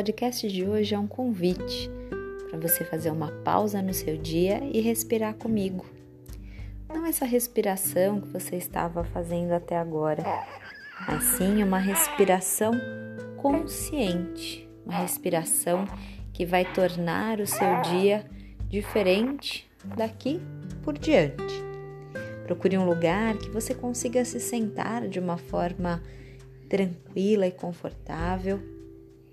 podcast de hoje é um convite para você fazer uma pausa no seu dia e respirar comigo. Não essa respiração que você estava fazendo até agora, mas sim uma respiração consciente, uma respiração que vai tornar o seu dia diferente daqui por diante. Procure um lugar que você consiga se sentar de uma forma tranquila e confortável.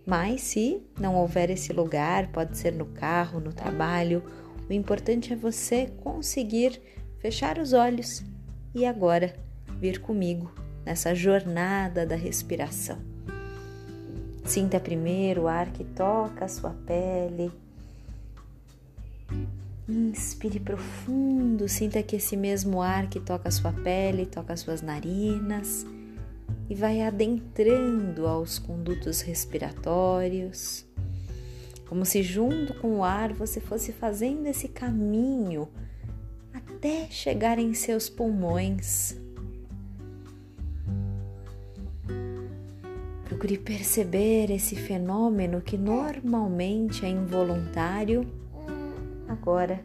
Mas se não houver esse lugar, pode ser no carro, no trabalho, o importante é você conseguir fechar os olhos e agora vir comigo nessa jornada da respiração. Sinta primeiro o ar que toca a sua pele. Inspire profundo, sinta que esse mesmo ar que toca a sua pele toca as suas narinas e vai adentrando aos condutos respiratórios, como se junto com o ar você fosse fazendo esse caminho até chegar em seus pulmões. Procure perceber esse fenômeno que normalmente é involuntário, agora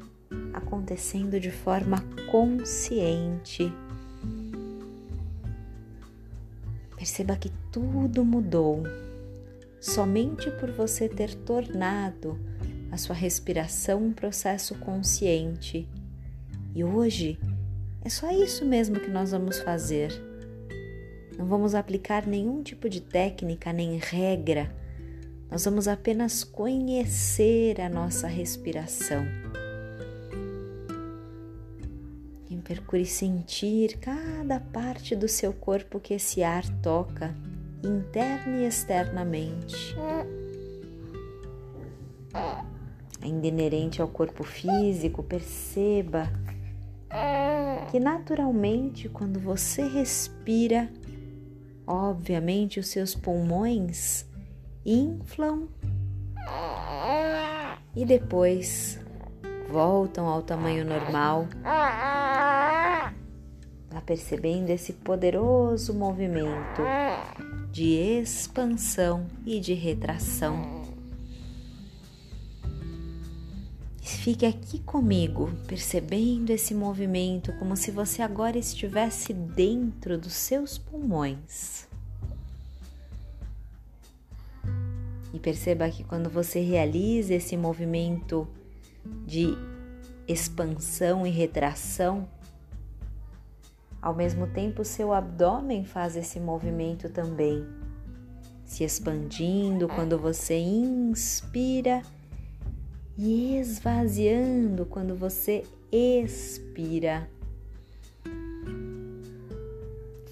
acontecendo de forma consciente Perceba que tudo mudou somente por você ter tornado a sua respiração um processo consciente. E hoje é só isso mesmo que nós vamos fazer. Não vamos aplicar nenhum tipo de técnica nem regra. Nós vamos apenas conhecer a nossa respiração. Procure sentir cada parte do seu corpo que esse ar toca, interna e externamente. Ainda inerente ao corpo físico, perceba que naturalmente, quando você respira, obviamente os seus pulmões inflam e depois voltam ao tamanho normal Percebendo esse poderoso movimento de expansão e de retração. Fique aqui comigo, percebendo esse movimento como se você agora estivesse dentro dos seus pulmões. E perceba que quando você realiza esse movimento de expansão e retração, ao mesmo tempo, seu abdômen faz esse movimento também, se expandindo quando você inspira e esvaziando quando você expira.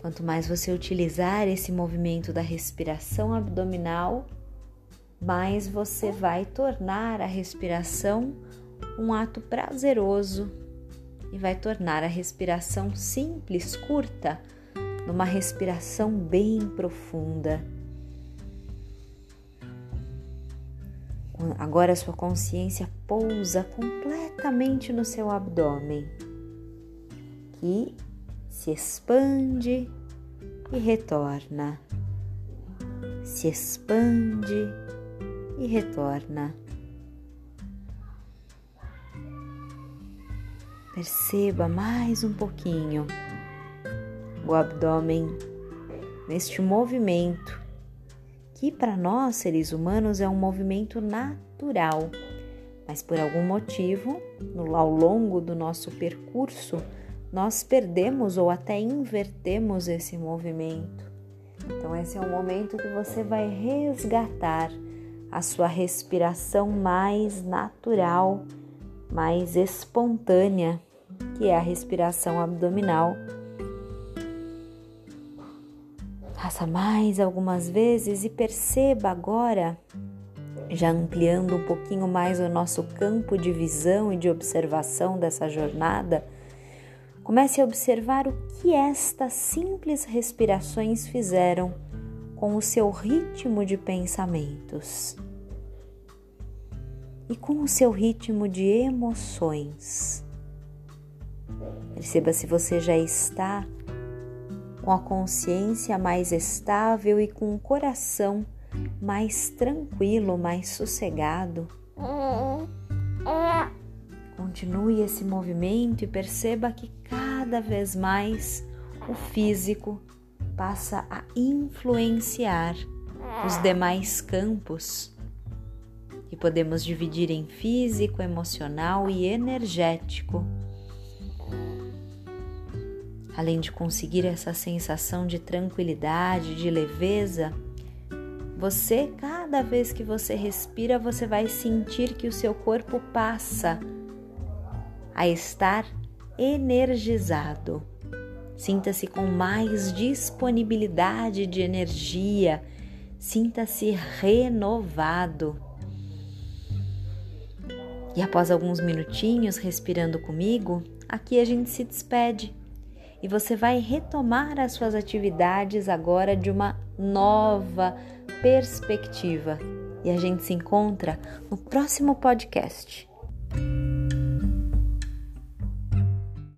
Quanto mais você utilizar esse movimento da respiração abdominal, mais você vai tornar a respiração um ato prazeroso e vai tornar a respiração simples, curta, numa respiração bem profunda. Agora sua consciência pousa completamente no seu abdômen, que se expande e retorna, se expande e retorna. Perceba mais um pouquinho o abdômen neste movimento, que para nós seres humanos é um movimento natural, mas por algum motivo, ao longo do nosso percurso, nós perdemos ou até invertemos esse movimento. Então, esse é um momento que você vai resgatar a sua respiração mais natural mais espontânea, que é a respiração abdominal. Faça mais algumas vezes e perceba agora, já ampliando um pouquinho mais o nosso campo de visão e de observação dessa jornada. Comece a observar o que estas simples respirações fizeram com o seu ritmo de pensamentos e com o seu ritmo de emoções. Perceba se você já está com a consciência mais estável e com o coração mais tranquilo, mais sossegado. Continue esse movimento e perceba que cada vez mais o físico passa a influenciar os demais campos que podemos dividir em físico, emocional e energético. Além de conseguir essa sensação de tranquilidade, de leveza, você, cada vez que você respira, você vai sentir que o seu corpo passa a estar energizado. Sinta-se com mais disponibilidade de energia, sinta-se renovado. E após alguns minutinhos respirando comigo, aqui a gente se despede e você vai retomar as suas atividades agora de uma nova perspectiva. E a gente se encontra no próximo podcast.